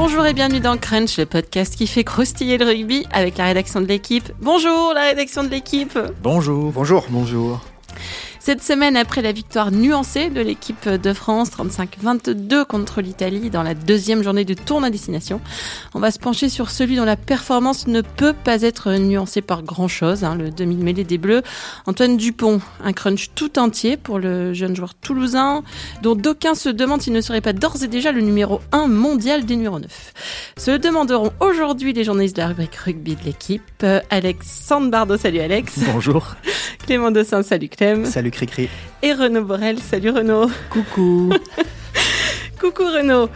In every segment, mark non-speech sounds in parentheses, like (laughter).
Bonjour et bienvenue dans Crunch, le podcast qui fait croustiller le rugby avec la rédaction de l'équipe. Bonjour la rédaction de l'équipe. Bonjour. Bonjour. Bonjour. Cette semaine, après la victoire nuancée de l'équipe de France 35-22 contre l'Italie dans la deuxième journée du tour à destination, on va se pencher sur celui dont la performance ne peut pas être nuancée par grand-chose, hein, le demi-mêlée des Bleus. Antoine Dupont, un crunch tout entier pour le jeune joueur toulousain, dont d'aucuns se demandent s'il ne serait pas d'ores et déjà le numéro 1 mondial des numéros 9. Se demanderont aujourd'hui les journalistes de la rubrique rugby de l'équipe. Alex Sandbardo, salut Alex. Bonjour. (laughs) Clément Dossin, salut Clem. Salut Cricri. Et Renaud Borel, salut Renaud. Coucou. (laughs) Coucou Renaud.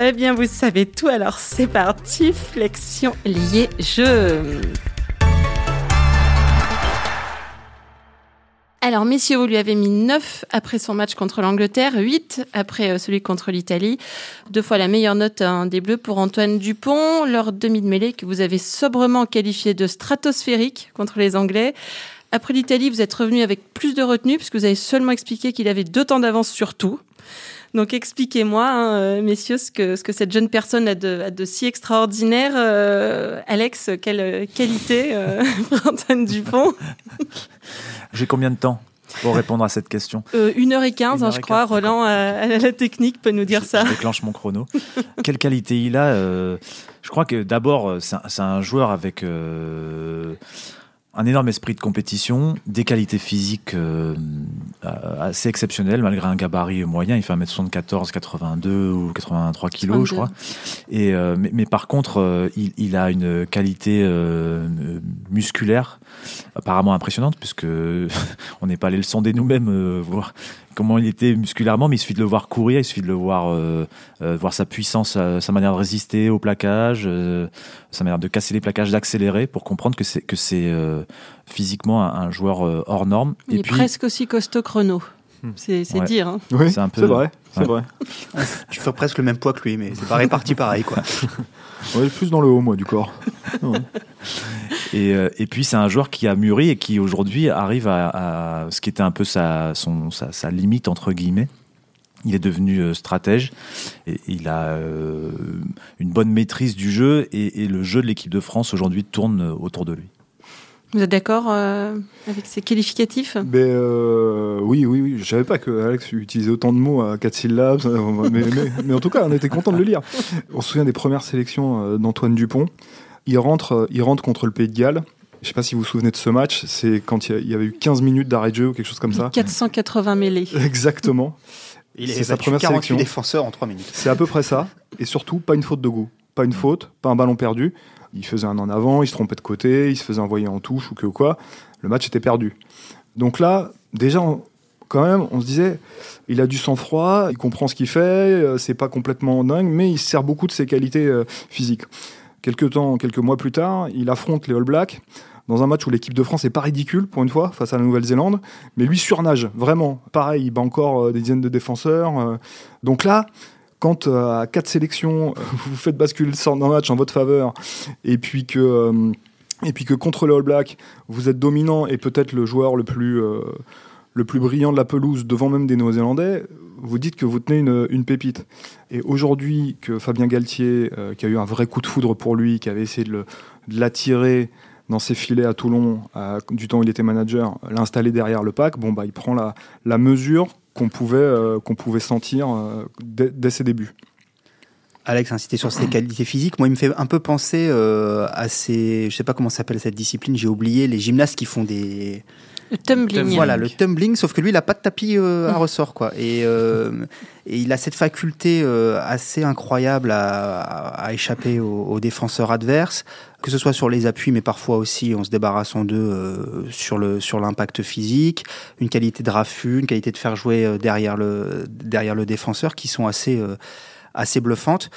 Eh bien, vous savez tout, alors c'est parti, flexion liée jeu. Alors, messieurs, vous lui avez mis 9 après son match contre l'Angleterre, 8 après euh, celui contre l'Italie. Deux fois la meilleure note hein, des Bleus pour Antoine Dupont, leur demi de mêlée que vous avez sobrement qualifié de stratosphérique contre les Anglais. Après l'Italie, vous êtes revenu avec plus de retenue puisque vous avez seulement expliqué qu'il avait deux temps d'avance sur tout. Donc expliquez-moi, hein, euh, messieurs, ce que, ce que cette jeune personne a de, a de si extraordinaire. Euh, Alex, quelle euh, qualité euh, (laughs) Dupont? (laughs) J'ai combien de temps pour répondre à cette question? Euh, 1h15, hein, je crois. Roland, à, à, la technique, peut nous dire je, ça. Je déclenche mon chrono. Quelle qualité il a euh, Je crois que d'abord, c'est un, un, joueur avec euh, un énorme esprit de compétition, des qualités physiques euh, assez exceptionnelles, malgré un gabarit moyen. Il fait 1m74, 82 ou 83 kilos, 32. je crois. Et, euh, mais, mais, par contre, euh, il, il, a une qualité euh, musculaire apparemment impressionnante, puisque (laughs) on n'est pas allé le sonder nous-mêmes, euh, voir comment il était musculairement, mais il suffit de le voir courir, il suffit de le voir, euh, euh, voir sa puissance, sa, sa, manière de résister au plaquage, euh, sa manière de casser les plaquages, d'accélérer, pour comprendre que c'est que c'est euh, physiquement un, un joueur euh, hors norme. Il Et est puis, presque aussi costaud chrono. C'est ouais. dire. Hein. Oui, c'est un peu. C'est vrai. C'est ouais. vrai. (laughs) tu fais presque le même poids que lui, mais c'est pas réparti pareil, quoi. (laughs) ouais, plus dans le haut, moi, du corps. (laughs) ouais. et, euh, et, puis, c'est un joueur qui a mûri et qui aujourd'hui arrive à, à, ce qui était un peu sa, son, sa, sa limite, entre guillemets. Il est devenu euh, stratège et il a euh, une bonne maîtrise du jeu et, et le jeu de l'équipe de France aujourd'hui tourne autour de lui. Vous êtes d'accord euh, avec ces qualificatifs? Ben, euh, Oui, oui, oui. Je savais pas que Alex utilisait autant de mots à quatre syllabes, (laughs) mais, mais, mais, en tout cas, on était content de le lire. On se souvient des premières sélections euh, d'Antoine Dupont. Il rentre, il rentre contre le Pays de Galles. Je sais pas si vous vous souvenez de ce match. C'est quand il y avait eu 15 minutes d'arrêt de jeu ou quelque chose comme ça. 480 mêlées. (laughs) Exactement. Il est sa première 48 sélection. défenseurs en 3 minutes. C'est à peu près ça. Et surtout, pas une faute de goût. Pas une faute, pas un ballon perdu il faisait un en avant, il se trompait de côté, il se faisait envoyer en touche ou que quoi. Le match était perdu. Donc là, déjà, quand même, on se disait, il a du sang-froid, il comprend ce qu'il fait, c'est pas complètement dingue, mais il sert beaucoup de ses qualités euh, physiques. Quelques temps, quelques mois plus tard, il affronte les All Blacks dans un match où l'équipe de France est pas ridicule pour une fois face à la Nouvelle-Zélande, mais lui surnage vraiment. Pareil, il bat encore euh, des dizaines de défenseurs. Euh. Donc là, quand euh, à quatre sélections, (laughs) vous faites basculer le d'un match en votre faveur, et puis que, euh, et puis que contre les All Blacks, vous êtes dominant et peut-être le joueur le plus, euh, le plus brillant de la pelouse devant même des Néo-Zélandais, vous dites que vous tenez une, une pépite. Et aujourd'hui, que Fabien Galtier, euh, qui a eu un vrai coup de foudre pour lui, qui avait essayé de l'attirer dans ses filets à Toulon, du temps où il était manager, l'installer derrière le pack, bon, bah, il prend la, la mesure qu'on pouvait, euh, qu'on pouvait sentir euh, dès, ses débuts. Alex insisté sur ses qualités physiques. Moi, il me fait un peu penser euh, à ces. Je sais pas comment s'appelle cette discipline, j'ai oublié, les gymnastes qui font des. Le tumbling. Voilà, le tumbling, sauf que lui, il n'a pas de tapis euh, à ressort, quoi. Et, euh, et, il a cette faculté euh, assez incroyable à, à échapper aux, aux, défenseurs adverses, que ce soit sur les appuis, mais parfois aussi en se débarrassant d'eux euh, sur le sur l'impact physique, une qualité de raffut, une qualité de faire jouer derrière le derrière le défenseur, qui sont assez assez bluffantes.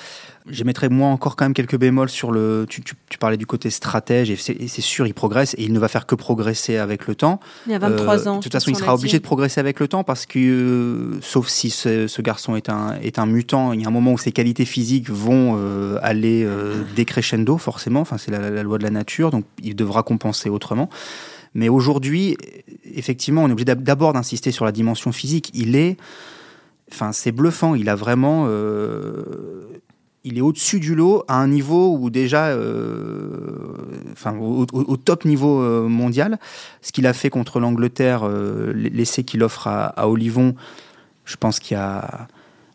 J'émettrais moi encore quand même quelques bémols sur le. Tu, tu, tu parlais du côté stratège et c'est sûr, il progresse et il ne va faire que progresser avec le temps. Il y a 23 euh, ans. De toute façon, il sera obligé de progresser avec le temps parce que, euh, sauf si ce, ce, garçon est un, est un mutant, il y a un moment où ses qualités physiques vont euh, aller euh, décrescendo, forcément. Enfin, c'est la, la loi de la nature, donc il devra compenser autrement. Mais aujourd'hui, effectivement, on est obligé d'abord d'insister sur la dimension physique. Il est. Enfin, c'est bluffant. Il a vraiment. Il est au-dessus du lot à un niveau où déjà, euh, enfin, au, top niveau euh, mondial. Ce qu'il a fait contre l'Angleterre, euh, l'essai qu'il offre à, à Olivon, je pense qu'il y a,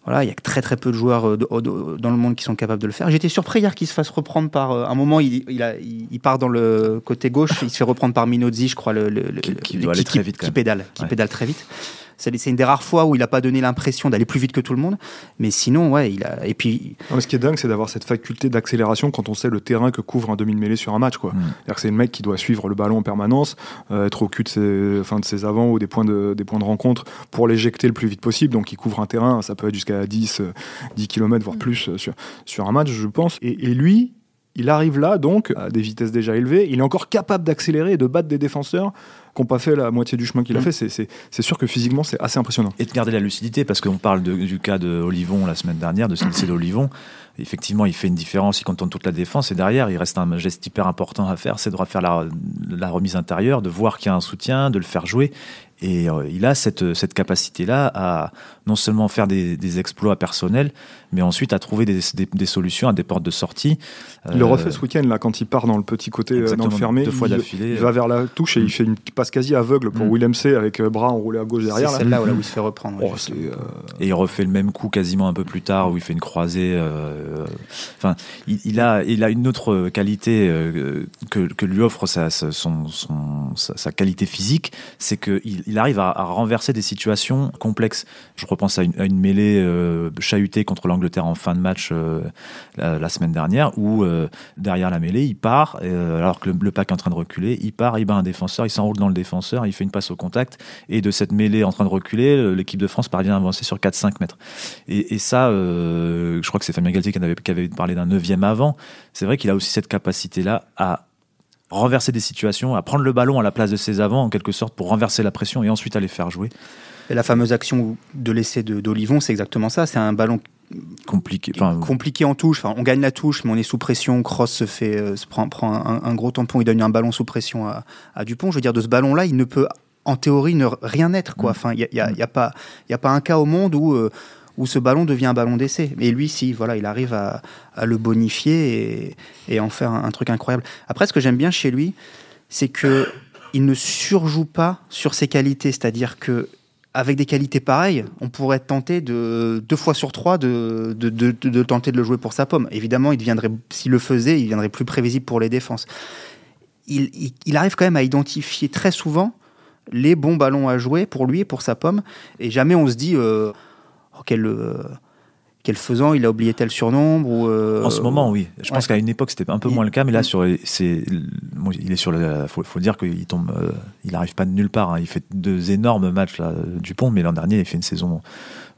voilà, il y a très très peu de joueurs euh, de- de- dans le monde qui sont capables de le faire. J'étais surpris hier qu'il se fasse reprendre par, euh, un moment, il, il, a- il- il part dans le côté gauche, il se fait reprendre par Minozzi, je crois, le, le- le- Qui- qui le- doit aller très vite, quand qui même. pédale, qui Ouais. pédale très vite. C'est une des rares fois où il n'a pas donné l'impression d'aller plus vite que tout le monde. Mais sinon, ouais, il a. Et puis, Non, mais ce qui est dingue, c'est d'avoir cette faculté d'accélération quand on sait le terrain que couvre un demi de mêlée sur un match. quoi. Mm. C'est-à-dire que c'est le mec qui doit suivre le ballon en permanence, euh, être au cul de ses, enfin, de ses avants ou des points de, des points de rencontre pour l'éjecter le plus vite possible. Donc il couvre un terrain, ça peut être jusqu'à 10, euh, 10 km, voire plus euh, sur, sur un match, je pense. Et, et lui, il arrive là, donc, à des vitesses déjà élevées. Il est encore capable d'accélérer et de battre des défenseurs qui n'ont pas fait la moitié du chemin qu'il a Mm. fait. C'est- sûr que physiquement, c'est assez impressionnant. Et de garder la lucidité, parce qu'on parle de- du cas de Olivon la semaine dernière, de ce lycée (clears throat) d'Olivon. Effectivement, il fait une différence, il contourne toute la défense, et derrière, il reste un geste hyper important à faire, c'est de refaire la, la remise intérieure, de voir qu'il y a un soutien, de le faire jouer. Et euh, il a cette, cette capacité-là à non seulement faire des, des exploits personnels, mais ensuite à trouver des, des- des solutions, à des portes de sortie. Il le Euh, refait ce week-end, là, quand il part dans le petit côté, euh, dans le fermé. deux fois il, d'affilée. il va vers la touche et il fait une passe quasi aveugle pour Mm. Willem C avec euh, bras enroulé à gauche derrière. c'est là. celle-là où, là où il se fait reprendre. Oh, euh, Et il refait le même coup quasiment un peu plus tard où il fait une croisée. euh, Enfin, il, il a, il a une autre qualité euh, que, que lui offre sa, sa- son, son- sa, sa qualité physique, c'est qu'il il arrive à, à renverser des situations complexes. Je repense à une, à une mêlée euh, chahutée contre l'Angleterre en fin de match euh, la, la semaine dernière où euh, derrière la mêlée, il part, euh, alors que le, le pack est en train de reculer, il part, il bat un défenseur, il s'enroule dans le défenseur, il fait une passe au contact, et de cette mêlée en train de reculer, l'équipe de France parvient à avancer sur 4-5 mètres. Et, ça, euh, je crois que c'est Fabien Galtier qui, avait, parlé d'un neuvième avant. C'est vrai qu'il a aussi cette capacité-là à renverser des situations, à prendre le ballon à la place de ses avants, en quelque sorte, pour renverser la pression et ensuite à les faire jouer. Et la fameuse action de l'essai d'Olivon, c'est exactement ça. C'est un ballon Compliqué. Enfin, compliqué en touche. Enfin, on gagne la touche, mais on est sous pression. Cross se fait, euh, se prend, prend un, un gros tampon. Il donne un ballon sous pression à, à Dupont. Je veux dire, de ce ballon-là, il ne peut, en théorie, ne rien être. Quoi. Mm. Enfin, il n'y a, y a- y a, pas- il y a pas un cas au monde où, euh, où ce ballon devient un ballon d'essai. Et lui, si, voilà, il arrive à, à le bonifier et, et en faire un, un truc incroyable. Après, ce que j'aime bien chez lui, c'est que il ne surjoue pas sur ses qualités. C'est-à-dire que avec des qualités pareilles, on pourrait tenter de deux fois sur trois de, de, tenter de le jouer pour sa pomme. Évidemment, il deviendrait, s'il le faisait, il deviendrait plus prévisible pour les défenses. Il, arrive quand même à identifier très souvent les bons ballons à jouer pour lui et pour sa pomme. Et jamais on se dit euh, oh, euh, quel faisant, il a oublié tel surnombre. Ou, euh, En ce moment, oui. Je pense ouais. qu'à une époque, c'était un peu Il- moins le cas, mais là, sur, c'est, il est sur le. Faut, faut dire qu'il tombe. euh, il n'arrive pas de nulle part. hein. Il fait deux énormes matchs là, du Pont, mais l'an dernier, il fait une saison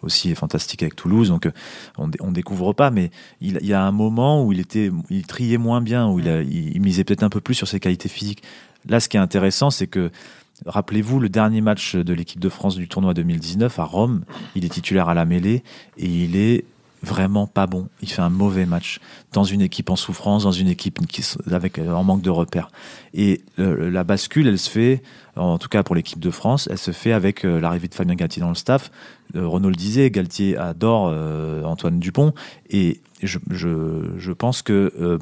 aussi fantastique avec Toulouse. Donc, euh, on, on découvre pas, mais il, il y a un moment où il était, il triait moins bien, où il, a- il, il misait peut-être un peu plus sur ses qualités physiques. Là, ce qui est intéressant, c'est que. Rappelez-vous le dernier match de l'équipe de France du tournoi 2019 à Rome. Il est titulaire à la mêlée et il est vraiment pas bon. Il fait un mauvais match dans une équipe en souffrance, dans une équipe qui, avec euh, en manque de repères. Et la bascule, elle se fait, en tout cas pour l'équipe de France, elle se fait avec euh, l'arrivée de Fabien Galtier dans le staff. Euh, Renaud le disait, Galtier adore euh, Antoine Dupont et je, je, pense que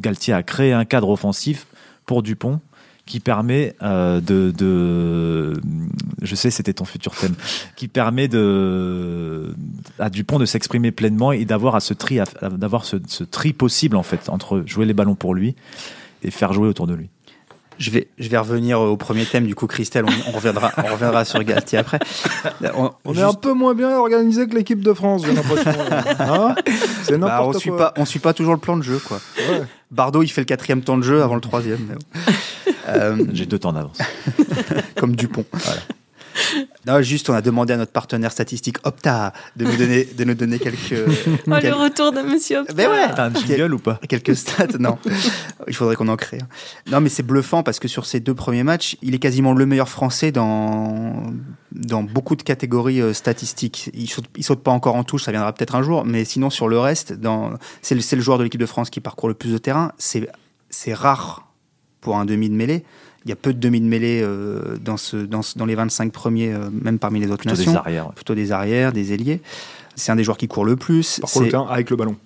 Galtier a créé un cadre offensif pour Dupont qui permet euh, de, de, je sais c'était ton futur thème, qui permet de à Dupont de s'exprimer pleinement et d'avoir à ce tri, d'avoir ce, ce tri possible en fait entre jouer les ballons pour lui et faire jouer autour de lui. Je vais, je vais revenir au premier thème, du coup, Christelle, on, on reviendra, on reviendra sur Galtier après. On, On est un peu moins bien organisé que l'équipe de France, j'ai l'impression. (laughs) Hein c'est bah, on suit quoi. pas, on suit pas toujours le plan de jeu, quoi. Ouais. Bardot, il fait le quatrième temps de jeu avant le troisième. Mais. Euh, J'ai deux temps d'avance. (laughs) comme Dupont. Non, juste, on a demandé à notre partenaire statistique Opta de nous donner, de nous donner quelques, Oh, le quel- retour de Monsieur Opta. Ben ouais. T'as un jingle ou pas quelques stats. Non, il faudrait qu'on en crée. un. Non, mais c'est bluffant parce que sur ces deux premiers matchs, il est quasiment le meilleur français dans, dans beaucoup de catégories euh, statistiques. Il saute, il saute pas encore en touche, ça viendra peut-être un jour, mais sinon sur le reste, dans, c'est le, c'est le joueur de l'équipe de France qui parcourt le plus de terrain. C'est, c'est rare pour un demi de mêlée. Il y a peu de demi de mêlée euh, dans, ce, dans, ce- dans les 25 premiers, euh, même parmi les autres Plutôt nations. des arrières. ouais. Plutôt des arrières, des ailiers. C'est un des joueurs qui court le plus. Par contre, le C'est- terrain avec le ballon.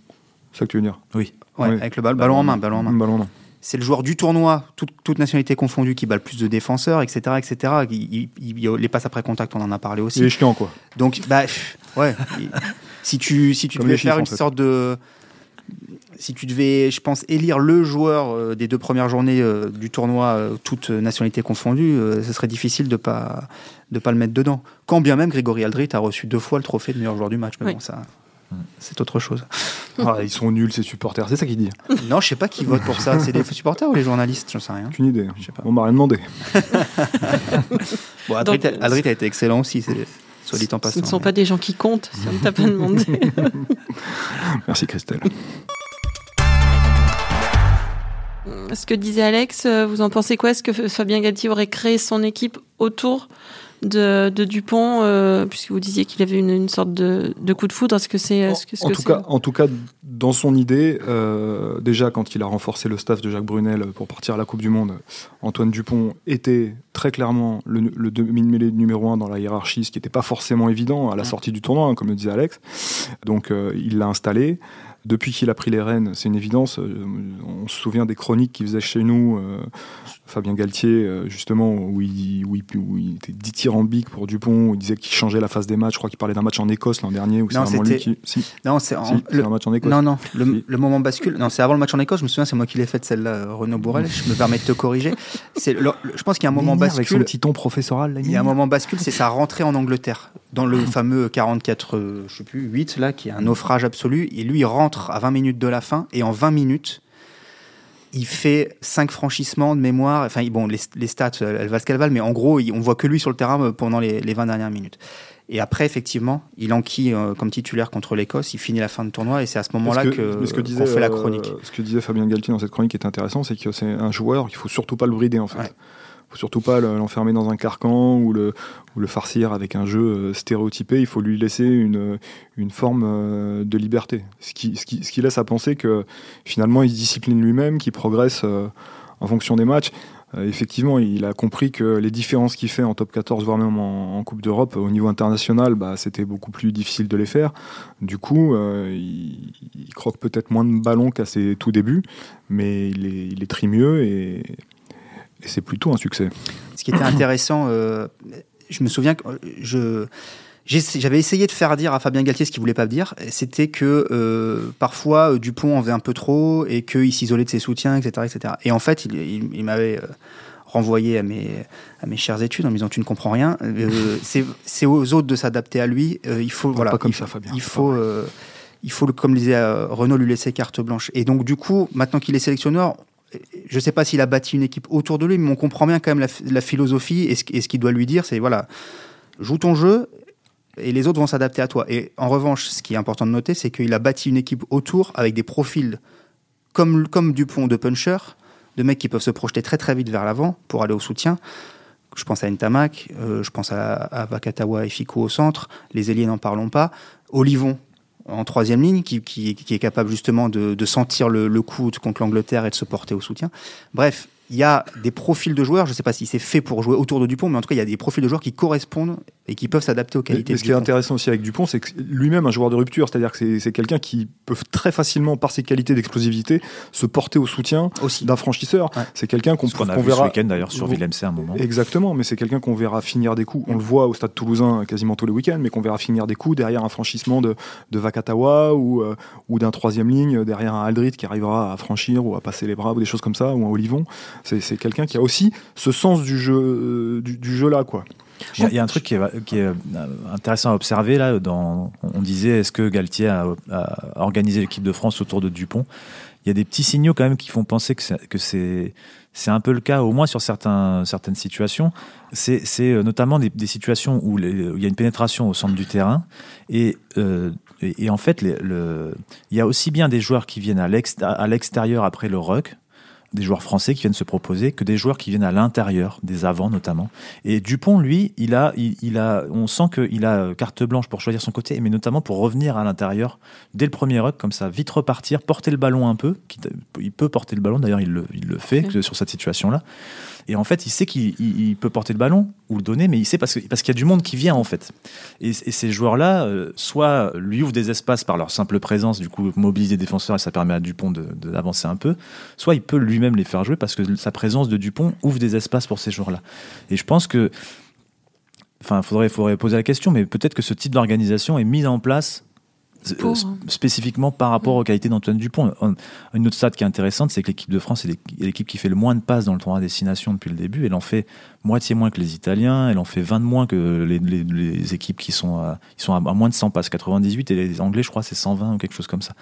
C'est ça que tu veux dire Oui. Ouais, avec le ballon, ballon en main, ballon en main. Ballon en main. C'est le joueur du tournoi, toute, toute nationalité confondue, qui bat le plus de défenseurs, etc., etc. Il- il- il- les passes après contact, on en a parlé aussi. Il est chiant, quoi. Donc, bah, ouais. (laughs) Si tu, si tu devais faire une sorte de. Si tu devais, je pense, élire le joueur euh, des deux premières journées euh, du tournoi, euh, toute nationalité confondue, euh, ce serait difficile de pas de pas le mettre dedans. Quand bien même Grégory Aldrit a reçu deux fois le trophée de meilleur joueur du match, mais Oui. bon, ça, c'est autre chose. Ah, ils sont nuls, ces supporters. C'est ça qu'il dit. (laughs) non, je sais pas qui vote pour ça. (laughs) C'est les supporters ou les journalistes? J'en sais rien. Aucune idée. Je sais pas. On m'a rien demandé. (laughs) Bon, Aldrit, Donc, a- Aldrit a été excellent aussi, c'est soit dit en Ce passant. ne sont mais- pas des gens qui comptent, si on ne t'a pas demandé. Merci, Christelle. Ce que disait Alex, euh, vous en pensez quoi? Est-ce que Fabien Galtier aurait créé son équipe autour de, de Dupont, euh, puisque vous disiez qu'il avait une, une sorte de, de coup de foudre? Est-ce que c'est est-ce en, tout cas, en tout cas, dans son idée, euh, déjà quand il a renforcé le staff de Jacques Brunel pour partir à la Coupe du Monde, Antoine Dupont était très clairement le, le demi-mêlée numéro un dans la hiérarchie, ce qui n'était pas forcément évident à la sortie du tournoi, hein, comme le disait Alex. Donc euh, il l'a installé. Depuis qu'il a pris les rênes, c'est une évidence. euh, on se souvient des chroniques qu'il faisait chez nous, euh, Fabien Galtier, euh, justement, où il, où, il, où il était dithyrambique pour Dupont, où il disait qu'il changeait la phase des matchs. Je crois qu'il parlait d'un match en Écosse l'an dernier, où Non, c'était- qui. Si, Non, c'est en- si, le- un match en Écosse. Non, non, le, Si. le moment bascule. Non, c'est avant le match en Écosse. Je me souviens, c'est moi qui l'ai fait celle-là, euh, Renaud Bourrel. Je me permets de te corriger. C'est le- je pense qu'il y a un moment Lignard avec son bascule. petit ton professoral. là, Il y a un moment bascule, c'est sa rentrée en Angleterre, dans le fameux 44, euh, je sais plus, 8, là, qui est un naufrage absolu. Et lui, il rentre à 20 minutes de la fin, et en 20 minutes, il fait 5 franchissements de mémoire. Enfin, bon, les, les stats, elles elles valent ce qu'elles valent, mais en gros, on voit que lui sur le terrain euh, pendant les, les 20 dernières minutes. Et après, effectivement, il enquille euh, comme titulaire contre l'Écosse, il finit la fin de tournoi, et c'est à ce moment-là que, disait, fait la euh, chronique. ce que disait Fabien Galtier dans cette chronique qui est intéressant, c'est que c'est un joueur, il faut surtout pas le brider en fait. Ouais. Surtout pas le- l'enfermer dans un carcan ou le, ou le farcir avec un jeu euh, stéréotypé. Il faut lui laisser une, une forme euh, de liberté. Ce qui, ce, qui, ce qui laisse à penser que finalement il se discipline lui-même, qu'il progresse euh, en fonction des matchs. Effectivement, il a compris que les différences qu'il fait en top 14, voire même en, Coupe d'Europe, au niveau international, bah, c'était beaucoup plus difficile de les faire. Du coup, il, croque peut-être moins de ballons qu'à ses tout débuts, mais il est, il très mieux et, et c'est plutôt un succès. Ce qui était intéressant, euh, je me souviens que euh, je j'avais essayé de faire dire à Fabien Galtier ce qu'il voulait pas dire, c'était que euh, parfois Dupont en faisait un peu trop et qu'il s'isolait de ses soutiens, etc., etc. Et en fait, il, il- il m'avait euh, renvoyé à mes, à mes chères études en me disant tu ne comprends rien. Euh, c'est aux autres de s'adapter à lui. Il faut voilà, pas comme il, ça, Fabien. Il faut il faut comme disait Renaud lui laisser carte blanche. Et donc du coup, maintenant qu'il est sélectionneur, je sais pas s'il a bâti une équipe autour de lui, mais on comprend bien quand même la, philosophie et ce, qu'il doit lui dire, c'est voilà, joue ton jeu et les autres vont s'adapter à toi. Et en revanche, ce qui est important de noter, c'est qu'il a bâti une équipe autour avec des profils comme, comme Dupont de puncher, de mecs qui peuvent se projeter très très vite vers l'avant pour aller au soutien. Je pense à Ntamak, euh, je pense à, à Vakatawa et Fico au centre, les ailiers n'en parlons pas. Olivon en troisième ligne, qui, qui- est capable justement de, de sentir le, le coup contre l'Angleterre et de se porter au soutien. Bref, il y a des profils de joueurs, je ne sais pas si c'est fait pour jouer autour de Dupont, mais en tout cas, il y a des profils de joueurs qui correspondent et qui peuvent s'adapter aux Mais, qualités mais de ce qui est intéressant aussi avec Dupont, c'est que lui-même un joueur de rupture, c'est-à-dire que c'est- quelqu'un qui peut très facilement, par ses qualités d'explosivité, se porter au soutien d'un franchisseur. Ouais. C'est quelqu'un qu'on Ce qu'on a qu'on vu ce verra. week-end d'ailleurs sur Vous- Villemc à un moment. Exactement, mais c'est quelqu'un qu'on verra finir des coups. On le voit au stade toulousain quasiment tous les week-ends, mais qu'on verra finir des coups derrière un franchissement de, de Vakatawa ou, euh, ou d'un troisième ligne, derrière un Aldrit qui arrivera à franchir ou à passer les bras ou des choses comme ça, ou un Olivon. C'est c'est quelqu'un qui a aussi ce sens du jeu, euh, du, du jeu là, quoi. Il y, a- un truc qui est, euh, intéressant à observer là. On disait est-ce que Galtier a, organisé l'équipe de France autour de Dupont? Il y a des petits signaux quand même qui font penser que c'est un peu le cas, au moins sur certaines situations. C'est euh, notamment des, situations où, il y a une pénétration au centre du terrain et, euh, en fait, il y a aussi bien des joueurs qui viennent à l'extérieur après le ruck, des joueurs français qui viennent se proposer, que des joueurs qui viennent à l'intérieur, des avants notamment. Et Dupont, lui, il a, il, il a, on sent qu'il a euh, carte blanche pour choisir son côté, mais notamment pour revenir à l'intérieur dès le premier ruck, comme ça, vite repartir, porter le ballon un peu. Il peut porter le ballon, d'ailleurs, il le, il le fait sur cette situation-là. Et en fait, il sait qu'il il- il peut porter le ballon ou le donner, mais il sait parce qu'il y a du monde qui vient en fait. Et, ces joueurs-là, euh, soit lui ouvrent des espaces par leur simple présence, du coup mobilise les défenseurs et ça permet à Dupont de- de- d'avancer un peu, soit il peut lui-même les faire jouer parce que sa présence de Dupont ouvre des espaces pour ces joueurs-là. Et je pense que, enfin, faudrait, faudrait poser la question, mais peut-être que ce type d'organisation est mis en place Pour- sp- spécifiquement par rapport aux qualités d'Antoine Dupont. Un- Une autre stat qui est intéressante, c'est que l'équipe de France est l'équipe qui fait le moins de passes dans le tournoi à destination depuis le début. Elle en fait moitié moins que les Italiens, elle en fait 20 de moins que les, les- équipes qui sont, à, sont à, moins de 100 passes, 98, et les Anglais, je crois, c'est 120 ou quelque chose comme ça.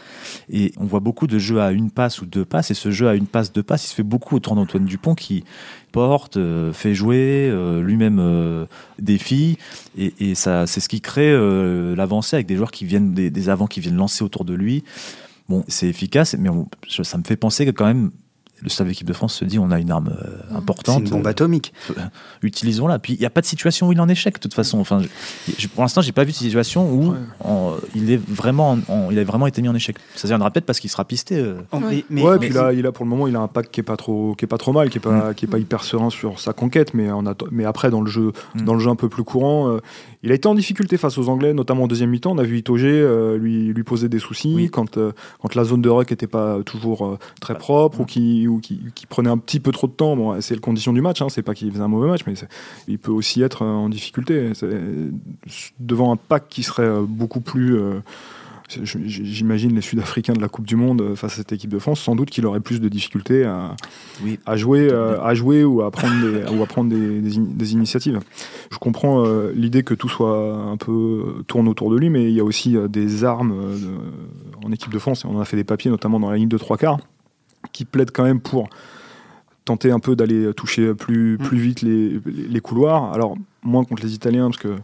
Et on voit beaucoup de jeux à une passe ou deux passes, et ce jeu à une passe, deux passes, il se fait beaucoup autour d'Antoine Dupont qui porte, euh, fait jouer, euh, lui-même euh, défie, et, ça, c'est ce qui crée euh, l'avancée avec des joueurs qui viennent, des, avants qui viennent lancer autour de lui. Bon, c'est efficace, mais ça me fait penser que quand même, le staff d'équipe de France se dit on a une arme euh, C'est importante. une bombe atomique. utilisons-la. Puis il n'y a pas de situation où il est en échec, de toute façon. Enfin, je- pour l'instant, j'ai pas vu de situation où Ouais. en- il est vraiment, en- en- il a vraiment été mis en échec. Ça viendra peut-être parce qu'il sera pisté. euh. Oh, mais- ouais, mais- puis là, il a pour le moment, il a un pack qui est pas trop, qui est pas trop mal, qui est pas, qui est pas hyper serein sur sa conquête, mais en atte- mais après dans le jeu, Mm. dans le jeu un peu plus courant, euh, il a été en difficulté face aux Anglais, notamment en deuxième mi-temps. On a vu Itoge euh, lui lui poser des soucis Oui. quand euh, quand la zone de ruck était pas toujours euh, très propre ou qui ou qui, qui prenait un petit peu trop de temps. Bon, c'est la condition du match, hein, c'est pas qu'il faisait un mauvais match, mais il peut aussi être euh, en difficulté devant un pack qui serait beaucoup plus euh, J'imagine les Sud-Africains de la Coupe du Monde euh, face à cette équipe de France, sans doute qu'il aurait plus de difficultés à, Oui. à jouer, euh, à jouer ou à prendre des, ou à prendre des, des in- des initiatives. Je comprends euh, l'idée que tout soit un peu tourne autour de lui, mais il y a aussi euh, des armes de- en équipe de France, et on en a fait des papiers, notamment dans la ligne de trois quarts, qui plaident quand même pour tenter un peu d'aller toucher plus, plus vite les, les- les couloirs. Alors, moins contre les Italiens, parce que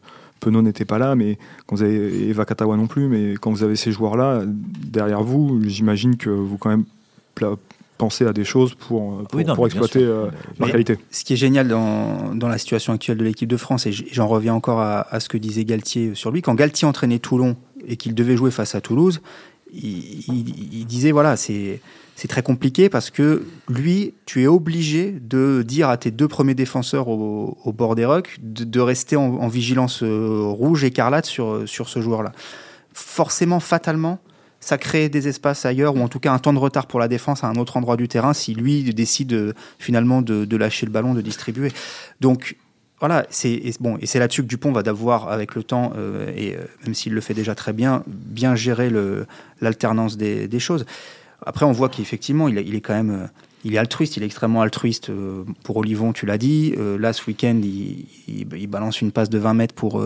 Penaud n'était pas là, mais quand vous avez Eva Katawa non plus, mais quand vous avez ces joueurs-là derrière vous, j'imagine que vous quand même pensez à des choses pour, pour, Oui, non, pour exploiter euh, Mais- qualité. Ce qui est génial dans, dans la situation actuelle de l'équipe de France, et j'en reviens encore à, à ce que disait Galtier sur lui, quand Galtier entraînait Toulon et qu'il devait jouer face à Toulouse, il, il- il disait voilà, c'est c'est très compliqué parce que lui, tu es obligé de dire à tes deux premiers défenseurs au, bord des rucks de, rester en, vigilance euh, rouge écarlate sur, sur ce joueur-là. Forcément, fatalement, ça crée des espaces ailleurs, ou en tout cas un temps de retard pour la défense à un autre endroit du terrain si lui décide euh, finalement de, lâcher le ballon, de distribuer. Donc voilà, c'est bon, et c'est là-dessus que Dupont va devoir, avec le temps, euh, et même s'il le fait déjà très bien, bien gérer l'alternance des choses. Après, on voit qu'effectivement, il, est- il est quand même, euh, il est altruiste, il est extrêmement altruiste. euh, pour Olivon, tu l'as dit. Euh, là, ce week-end, il, il- il balance une passe de 20 mètres pour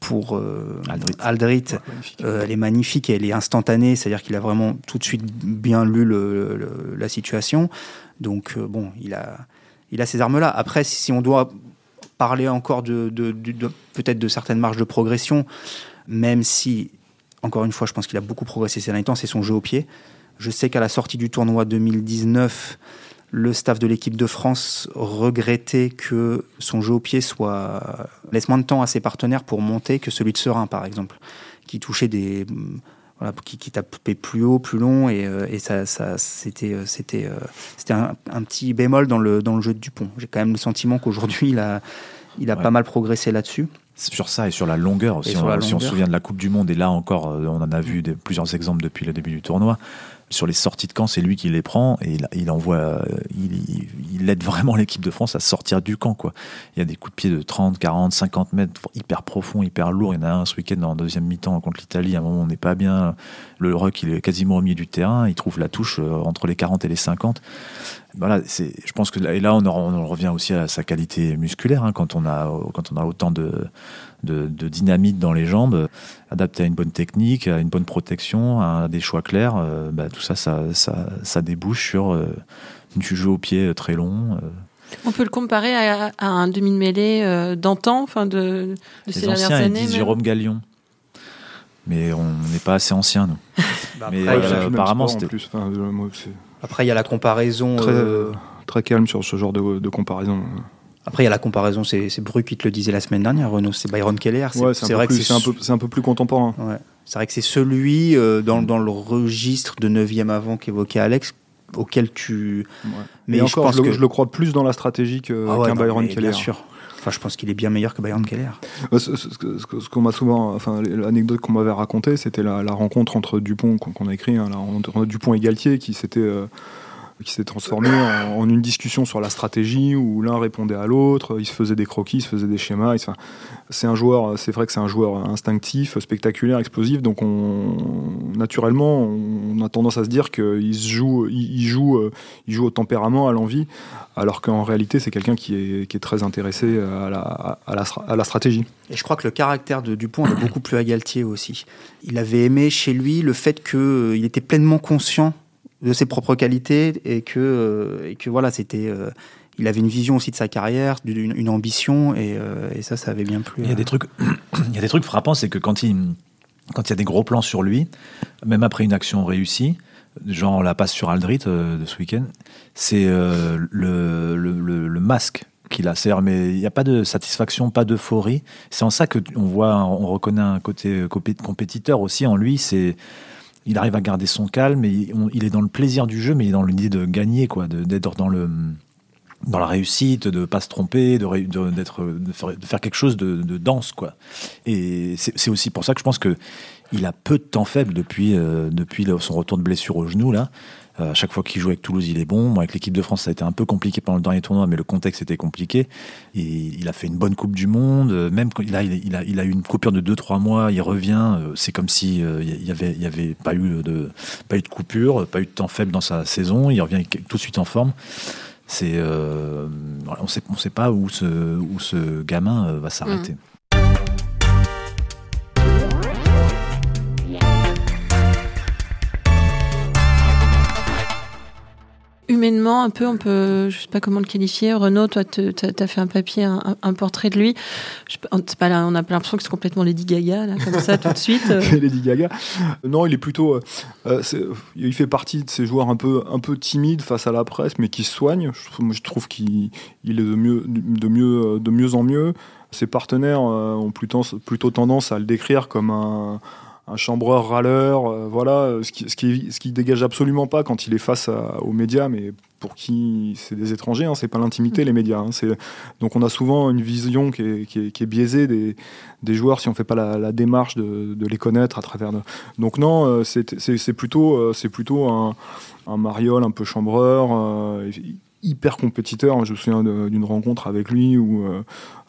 pour euh, Aldrit. Aldrit. magnifique. Euh, elle est magnifique et elle est instantanée, c'est-à-dire qu'il a vraiment tout de suite bien lu le- le- la situation. Donc euh, bon, il a, il a ces armes-là. Après, si on doit parler encore de, de- de- de- peut-être de certaines marges de progression, même si, encore une fois, je pense qu'il a beaucoup progressé ces derniers temps, c'est son jeu au pied. Je sais qu'à la sortie du tournoi 2019, le staff de l'équipe de France regrettait que son jeu au pied soit laisse moins de temps à ses partenaires pour monter que celui de Serein, par exemple, qui touchait des voilà, qui, qui tapait plus haut, plus long, et, euh, et ça, ça c'était euh, c'était euh, c'était un, un petit bémol dans le dans le jeu de Dupont. J'ai quand même le sentiment qu'aujourd'hui il a il a Ouais. pas mal progressé là-dessus. Sur ça et sur la longueur. Et Si, on, la si on se souvient de la Coupe du Monde, et là encore, on en a vu des- plusieurs exemples depuis le début du tournoi. Sur les sorties de camp, c'est lui qui les prend et il, envoie, euh, il, aide vraiment l'équipe de France à sortir du camp. Il y a des coups de pied de 30, 40, 50 mètres, hyper profonds, hyper lourds. Il y en a un ce week-end en deuxième mi-temps contre l'Italie. À un moment, on n'est pas bien. Le ruck, il est quasiment au milieu du terrain. Il trouve la touche euh, entre les 40 et les 50. Voilà, c'est, je pense que là, et là, on, en- on en revient aussi à sa qualité musculaire. hein, quand, on a, quand on a autant de, de, de dynamite dans les jambes, euh, adapté à une bonne technique, à une bonne protection, à des choix clairs, euh, bah, tout ça, ça, ça, ça débouche sur euh, du jeu au pied très long. euh. On peut le comparer à, à un demi-mêlée euh, d'antan, enfin de, de ces les dernières ils années. Jérôme Gallion. Mais on n'est pas assez anciens, nous. Bah, Mais, après, euh, apparemment, c'était-. Enfin, euh, après, il y a la comparaison. très, euh, très calme sur ce genre de, de comparaison. Après, il y a la comparaison. C'est Bru qui te le disait la semaine dernière, Renaud. C'est Byron Keller. C'est un, peu vrai que plus- c'est un, peu- un peu plus contemporain. Ouais. C'est vrai que c'est celui euh, dans, dans le registre de 9e avant qu'évoquait Alex auquel tu. Ouais. Mais je encore, pense je, le- que- je le crois plus dans la stratégie Ah qu'un Byron Keller. Bien sûr. Enfin, je pense qu'il est bien meilleur que Byron Keller. Euh, Ce, qu'on m'a souvent, enfin l'anecdote qu'on m'avait racontée, c'était la, la rencontre entre Dupont qu'on a écrit, hein, la Dupont et Galtier, qui s'était euh, qui s'est transformé en, une discussion sur la stratégie où l'un répondait à l'autre, il se faisait des croquis, il se faisait des schémas. se- c'est un joueur, c'est vrai que c'est un joueur instinctif, spectaculaire, explosif. Donc on, naturellement, on a tendance à se dire qu'il se joue, il, joue, il joue au tempérament, à l'envie, alors qu'en réalité, c'est quelqu'un qui est, très intéressé à la, à la, à la stratégie. Et je crois que le caractère de Dupont est beaucoup plus à Galtier aussi. Il avait aimé chez lui le fait qu'il était pleinement conscient de ses propres qualités et que, euh, et que voilà, c'était. euh, il avait une vision aussi de sa carrière, une, ambition, et, euh, et ça, ça avait bien plu. Il y a des trucs, (clears throat) il y a des trucs frappants, c'est que quand il, quand il y a des gros plans sur lui, même après une action réussie, genre la passe sur Aldrit euh, de ce week-end, c'est euh, le, le, le- le masque qu'il a. C'est-à-dire, mais il n'y a pas de satisfaction, pas d'euphorie. C'est en ça que on voit, on reconnaît un côté compé- compétiteur aussi en lui. C'est il arrive à garder son calme, et il, est dans le plaisir du jeu, mais il est dans l'idée de gagner, quoi, d'être dans le dans la réussite, de pas se tromper, de, de- de, faire, quelque chose de, de dense, quoi. Et c'est, aussi pour ça que je pense que il a peu de temps faible depuis, euh, depuis son retour de blessure au genou, là. Euh, chaque fois qu'il joue avec Toulouse, il est bon. Avec l'équipe de France, ça a été un peu compliqué pendant le dernier tournoi, mais le contexte était compliqué. Et il a fait une bonne Coupe du Monde. Euh, Même quand il a, il a, il a eu une coupure de 2-3 mois, il revient. Euh, C'est comme si euh, il y avait, y avait pas eu de, pas eu de coupure, pas eu de temps faible dans sa saison. Il revient tout de suite en forme. C'est, euh, on on sait pas où ce, gamin euh, va s'arrêter. Humainement, un peu, on peut, je sais pas comment le qualifier. Renaud, toi, tu as fait un papier, un, portrait de lui. On- pas là, on a l'impression que c'est complètement Lady Gaga, comme ça, tout de suite. (laughs) Lady Gaga. Non, il est plutôt. euh, euh, il fait partie de ces joueurs un peu, un peu timides face à la presse, mais qui se soignent. Je, trouve- qu'il il est de mieux, de, mieux, de mieux en mieux. Ses partenaires euh, ont plutôt tendance à le décrire comme un, un chambreur râleur. euh, voilà, euh, ce qui, ce, qui, dégage absolument pas quand il est face aux médias, mais pour qui c'est des étrangers, hein, c'est pas l'intimité les médias. hein, c'est donc on a souvent une vision qui est, biaisée des, joueurs si on fait pas la, démarche de, les connaître à travers. Donc non, euh, c'est plutôt, c'est plutôt un, un mariole un peu chambreur, hyper compétiteur. Je me souviens d'une rencontre avec lui où euh,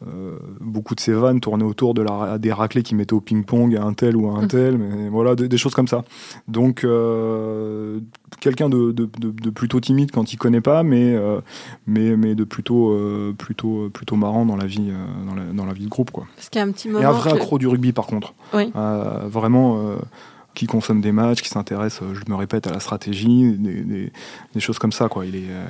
euh, beaucoup de ses vannes tournaient autour de la, des raclés qu'il mettait au ping-pong à un tel ou à un tel, mais voilà, des, des choses comme ça. Donc euh, quelqu'un de, de- de- de plutôt timide quand il connaît pas, mais, euh, mais, mais de plutôt, plutôt, plutôt marrant dans la vie, dans la, dans la vie de groupe. Quoi. Parce qu'il y a un petit Et moment. un vrai que- accro du rugby par contre. Oui. Vraiment, qui consomme des matchs, qui s'intéresse, euh, je me répète, à la stratégie, des, des- des choses comme ça. Quoi. Il est, euh,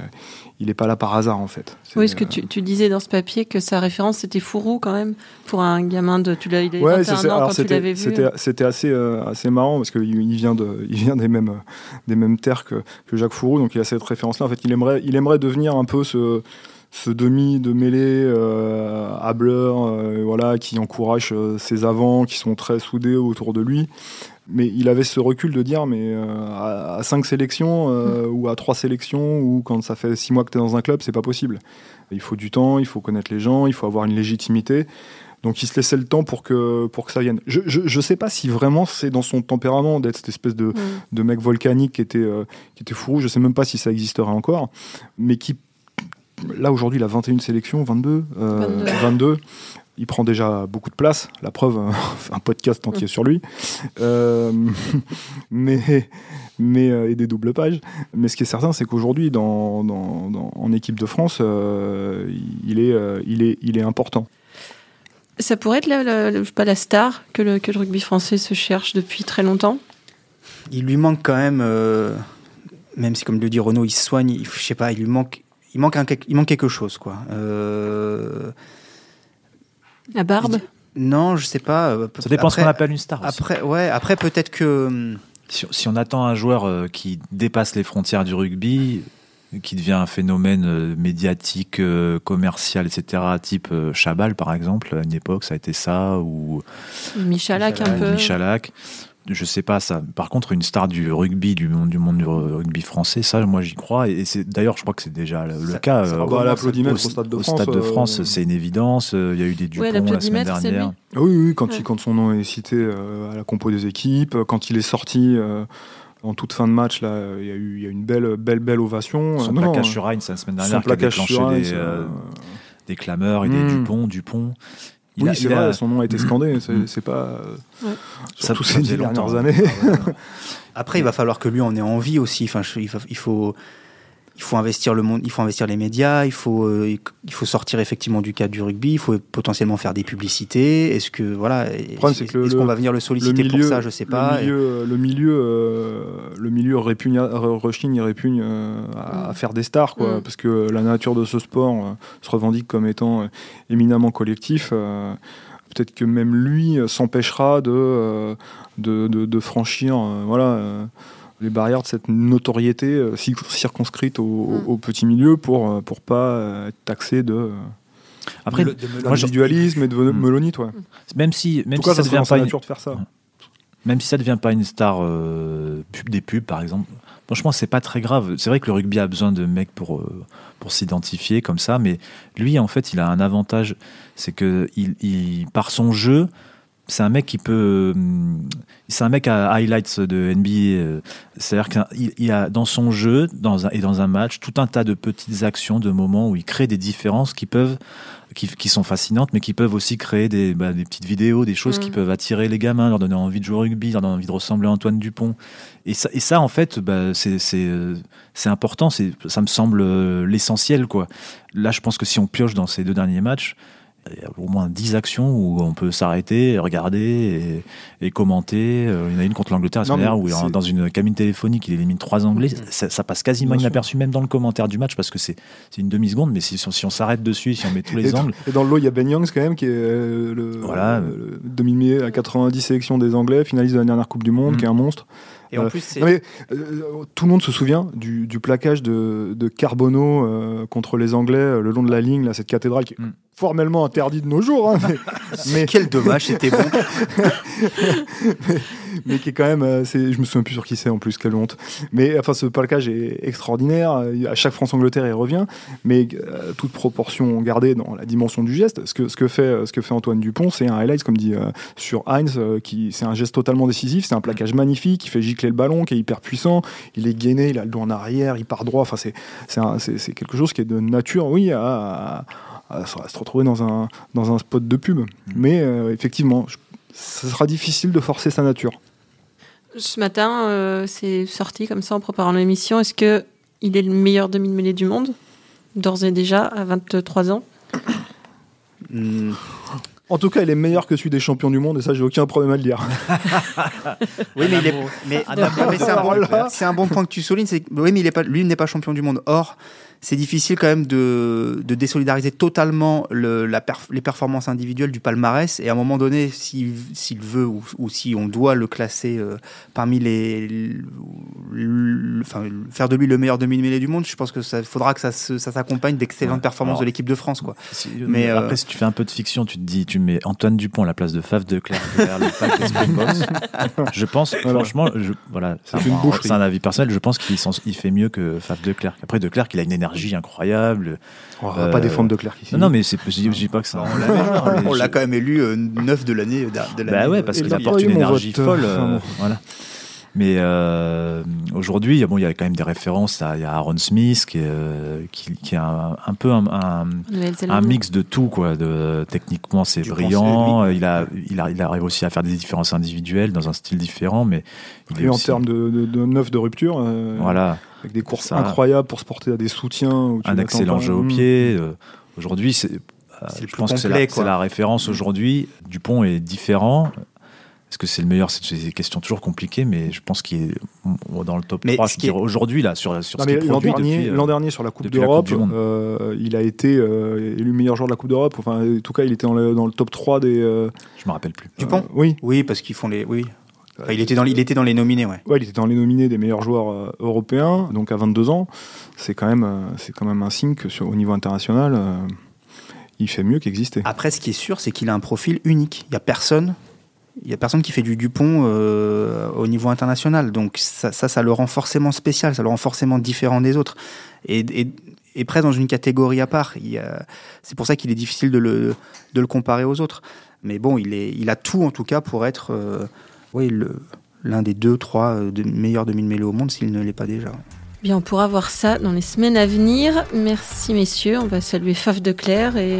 il est pas là par hasard en fait. Oui, ce que euh, tu, tu disais dans ce papier que sa référence c'était Fourou quand même pour un gamin de tu l'as il avait Ouais, 21 c'est- c'est- ans alors quand tu l'avais vu. C'était, assez, assez marrant parce qu'il il vient, de, (laughs) il vient des, mêmes, des mêmes terres que, que Jacques Fourou, donc il a cette référence-là. En fait, il aimerait, il aimerait devenir un peu ce, ce demi de mêlée euh, hableur, euh, voilà, qui encourage euh, ses avants, qui sont très soudés autour de lui. Mais il avait ce recul de dire, mais euh, à, à cinq sélections euh, ou à trois sélections, ou quand ça fait six mois que tu es dans un club, c'est pas possible. Il faut du temps, il faut connaître les gens, il faut avoir une légitimité. Donc il se laissait le temps pour que, pour que ça vienne. Je, je, je sais pas si vraiment c'est dans son tempérament d'être cette espèce de, Mm. de mec volcanique qui était, euh, qui était fou. Je sais même pas si ça existerait encore. Mais qui, là aujourd'hui, il a 21 sélections, 22. euh, 22. 22. Il prend déjà beaucoup de place. La preuve, (laughs) un podcast entier sur lui. Euh, (laughs) mais, mais, euh, et des doubles pages. Mais ce qui est certain, c'est qu'aujourd'hui, dans, dans- dans- en équipe de France, euh, il, est, euh, il, est, il est important. Ça pourrait être la, pas la star que le, que le rugby français se cherche depuis très longtemps? Il lui manque quand même, euh, même si comme le dit Renaud, il se soigne, il- je sais pas, il lui manque, il manque, un, il manque quelque chose, quoi. Euh, La barbe. non, je sais pas. euh, Ça dépend ce après- qu'on appelle une star. aussi. Après, ouais, après peut-être que. hum, Si, si on attend un joueur euh, qui dépasse les frontières du rugby, qui devient un phénomène euh, médiatique, euh, commercial, etc., type euh, Chabal par exemple, à une époque ça a été ça, ou, Michalak un peu. Michalak, je sais pas ça. Par contre, une star du rugby, du monde du monde du rugby français, ça, moi, j'y crois. Et c'est d'ailleurs, je crois que c'est déjà le, Ça- cas. ça euh, va au- au, Stade de au France, Stade de euh, France, c'est une évidence. Euh, Il y a eu des Dupont la semaine dernière. lui. Ah Oui, oui, quand, Ouais. il, quand son nom est cité euh, à la compo des équipes, quand il est sorti euh, en toute fin de match, là, il y a eu il y a une belle, belle, belle ovation. Son Euh, non, plaquage non, sur Heinz la semaine dernière qui a déclenché des, des clameurs et des Mm. Dupont, Dupont. Il oui, a- c'est il a- vrai, son nom a été scandé. C'est Mm. c'est pas. euh, Ouais. Surtout ça ces dernières années. Ah. Après, il va (laughs) falloir que lui en ait envie aussi. Enfin, je- il, faut, il faut, investir le monde, il faut investir les médias, il faut, euh, il faut sortir effectivement du cadre du rugby, il faut potentiellement faire des publicités. Est-ce que voilà, est-ce le- qu'on va venir le le solliciter milieu, pour ça Je sais pas. Le milieu, le milieu, euh, le milieu répugne, re- rechigne, répugne euh, à, Mm. à faire des stars, quoi, Mm. parce que la nature de ce sport euh, se revendique comme étant euh, éminemment collectif. euh, Peut-être que même lui euh, s'empêchera de, euh, de, de- de franchir euh, voilà, euh, les barrières de cette notoriété euh, si- circonscrite au, Mm. au petit milieu pour ne pour pas euh, être taxé de, euh, Après, De- de et de Mm. melonite. Ouais. même si, En même si ça ça serait devient dans sa pas une, nature de faire ça. même si ça devient pas une star euh, pub des pubs par exemple franchement c'est pas très grave c'est vrai que le rugby a besoin de mecs pour euh, pour s'identifier comme ça mais lui en fait il a un avantage c'est que il, il- par son jeu c'est un mec qui peut euh, c'est un mec à highlights de NBA euh, c'est-à-dire qu'il il a dans son jeu dans un, et dans un match tout un tas de petites actions de moments où il crée des différences qui peuvent qui, qui sont fascinantes, mais qui peuvent aussi créer des, bah, des petites vidéos, des choses Mm. qui peuvent attirer les gamins, leur donner envie de jouer au rugby, leur donner envie de ressembler à Antoine Dupont. Et ça, et ça en fait, bah, c'est euh, c'est important, ça me semble l'essentiel. quoi. Là, je pense que si on pioche dans ces deux derniers matchs, y a au moins 10 actions où on peut s'arrêter, regarder et, et commenter. Euh, Il y en a une contre l'Angleterre, où il est c'est- dans une cabine téléphonique, il élimine trois Anglais. Ça, ça passe quasiment Bien sûr. inaperçu, même dans le commentaire du match, parce que c'est c'est une demi-seconde, mais si, si on s'arrête dessus, si on met tous les Et, angles, et dans le lot, il y a Ben Youngs quand même, qui est euh, le, Voilà. le demi à 90 sélections des Anglais, finaliste de la dernière Coupe du Monde, Mm. qui est un monstre. Et en Euh, plus, c'est Non, mais, euh, tout le monde se souvient du, du plaquage de, de Carbonneau euh, contre les Anglais euh, le long de la ligne, là, cette cathédrale qui est Mm. Formellement interdite de nos jours, hein, mais, (laughs) mais, quel dommage, c'était bon. (laughs) mais qui est quand même. euh, c'est- je me souviens plus sur qui c'est en plus, quelle honte. Mais enfin, ce plaquage est extraordinaire. euh, À chaque France-Angleterre, il revient. Mais euh, toute proportion gardée dans la dimension du geste, ce que, ce que, fait, ce que fait Antoine Dupont, c'est un highlight, comme dit euh, sur Heinz, euh, qui c'est un geste totalement décisif. C'est un plaquage magnifique, qui fait gicler le ballon, qui est hyper puissant. Il est gainé, il a le dos en arrière, il part droit. Enfin, c'est quelque chose qui est de nature, oui, à, à- à se à se retrouver dans un, dans un spot de pub. Mais euh, effectivement, je- ce sera difficile de forcer sa nature. Ce matin, euh, c'est sorti comme ça en préparant l'émission. Est-ce que il est le meilleur demi-mêlée du monde D'ores et déjà, à 23 ans Hmm, En tout cas, il est meilleur que celui des champions du monde, et ça, j'ai aucun problème à le dire. (laughs) Oui, mais, il est- mais- Un mais amour c'est un, bon, un point que tu soulignes. c'est que- Oui, mais il est pas, lui il n'est pas champion du monde. Or, c'est difficile quand même de, de désolidariser totalement le, la perf- les performances individuelles du palmarès. Et à un moment donné, s'il veut ou, ou si on doit le classer euh, parmi les, l- l- enfin, faire de lui le meilleur demi-mêlée du monde, je pense que ça faudra que ça, s'accompagne d'excellentes Ouais. performances Alors- de l'équipe de France, quoi. Si- Mais, euh, après, si tu fais un peu de fiction, tu te dis, tu mets Antoine Dupont à la place de Faf de Clerc. (laughs) Je pense, Voilà. franchement, je, voilà, c'est un, avis personnel. Je pense qu'il fait mieux que Faf de Clerc. Après, de Clerc, il a une énergie incroyable. On va Euh, pas défendre de Clerc ici. Non, non, mais c'est, je, dis- je dis pas que ça. On l'a (laughs) on l'a quand même élu euh, neuf de l'année. Bah ouais, parce Il qu'il apporte une énergie vote, folle. enfin, euh, voilà. Mais euh, aujourd'hui, bon, il y a quand même des références. à- Il y a Aaron Smith qui est, euh, qui, qui est un, un peu un, un- Nouvelle-Zélande. un mix de tout quoi de techniquement c'est brillant il a, il a il arrive aussi à faire des différences individuelles dans un style différent mais il est Et en aussi- termes de, de, de neuf de rupture, euh, voilà avec des courses Ça. incroyables pour se porter à des soutiens. où tu un excellent jeu au Mm. pied aujourd'hui c'est je pense que c'est la, quoi. c'est la référence aujourd'hui Dupont est différent est-ce que c'est le meilleur? C'est des questions toujours compliquées, mais je pense qu'il est dans le top Mais 3, ce je qui est- dirais aujourd'hui, là, sur, sur l'an dernier, depuis, euh, l'an dernier sur la Coupe d'Europe, euh, il a été euh, élu meilleur joueur de la Coupe d'Europe. Enfin, en tout cas, il était dans le, dans le top 3 des. euh, je me rappelle plus. Dupont euh, Oui. Oui, parce qu'ils font les. Oui. Enfin, il, était dans, il était dans les nominés, ouais. Ouais, il était dans les nominés des meilleurs joueurs euh, européens, donc à 22 ans. C'est quand même, euh, c'est quand même un signe que sur, au niveau international, euh, il fait mieux qu'exister. Après, ce qui est sûr, c'est qu'il a un profil unique. Il n'y a personne il y a personne qui fait du Dupont euh, au niveau international. Donc ça, ça, le rend forcément spécial, ça le rend forcément différent des autres. Et, et, et dans une catégorie à part. C'est pour ça qu'il est difficile de le, de le comparer aux autres. Mais bon, il, est, il a tout en tout cas pour être euh, oui, l'un des deux, trois euh, de, meilleurs demi-mêlés au monde s'il ne l'est pas déjà. Bien, on pourra voir ça dans les semaines à venir. Merci messieurs, on va saluer Faf de Claire et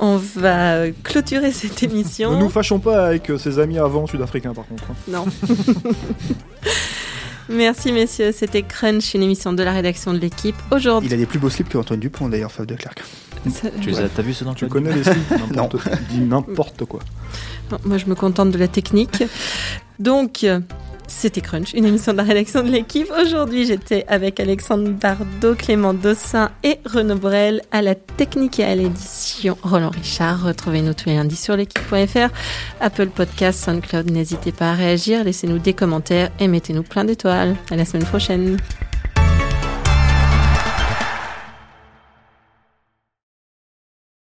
on va clôturer cette émission. Ne nous fâchons pas avec euh, ses amis avant sud-africains par contre. hein. Non. (laughs) Merci messieurs, c'était Crunch, une émission de la rédaction de l'équipe. Aujourd'hui, Il a des plus beaux slips que Antoine Dupont d'ailleurs, Fab de Clerc. Ça- Tu les as, vu ce dont Tu connais les slips (laughs) N'importe dis n'importe quoi. Non, moi, je me contente de la technique. Donc, euh, c'était Crunch, une émission de la rédaction de l'équipe. Aujourd'hui, j'étais avec Alexandre Bardot, Clément Dossin et Renaud Brel à la technique et à l'édition Roland Richard. Retrouvez-nous tous les lundis sur l'équipe.fr, Apple Podcast, SoundCloud. N'hésitez pas à réagir, laissez-nous des commentaires et mettez-nous plein d'étoiles. À la semaine prochaine.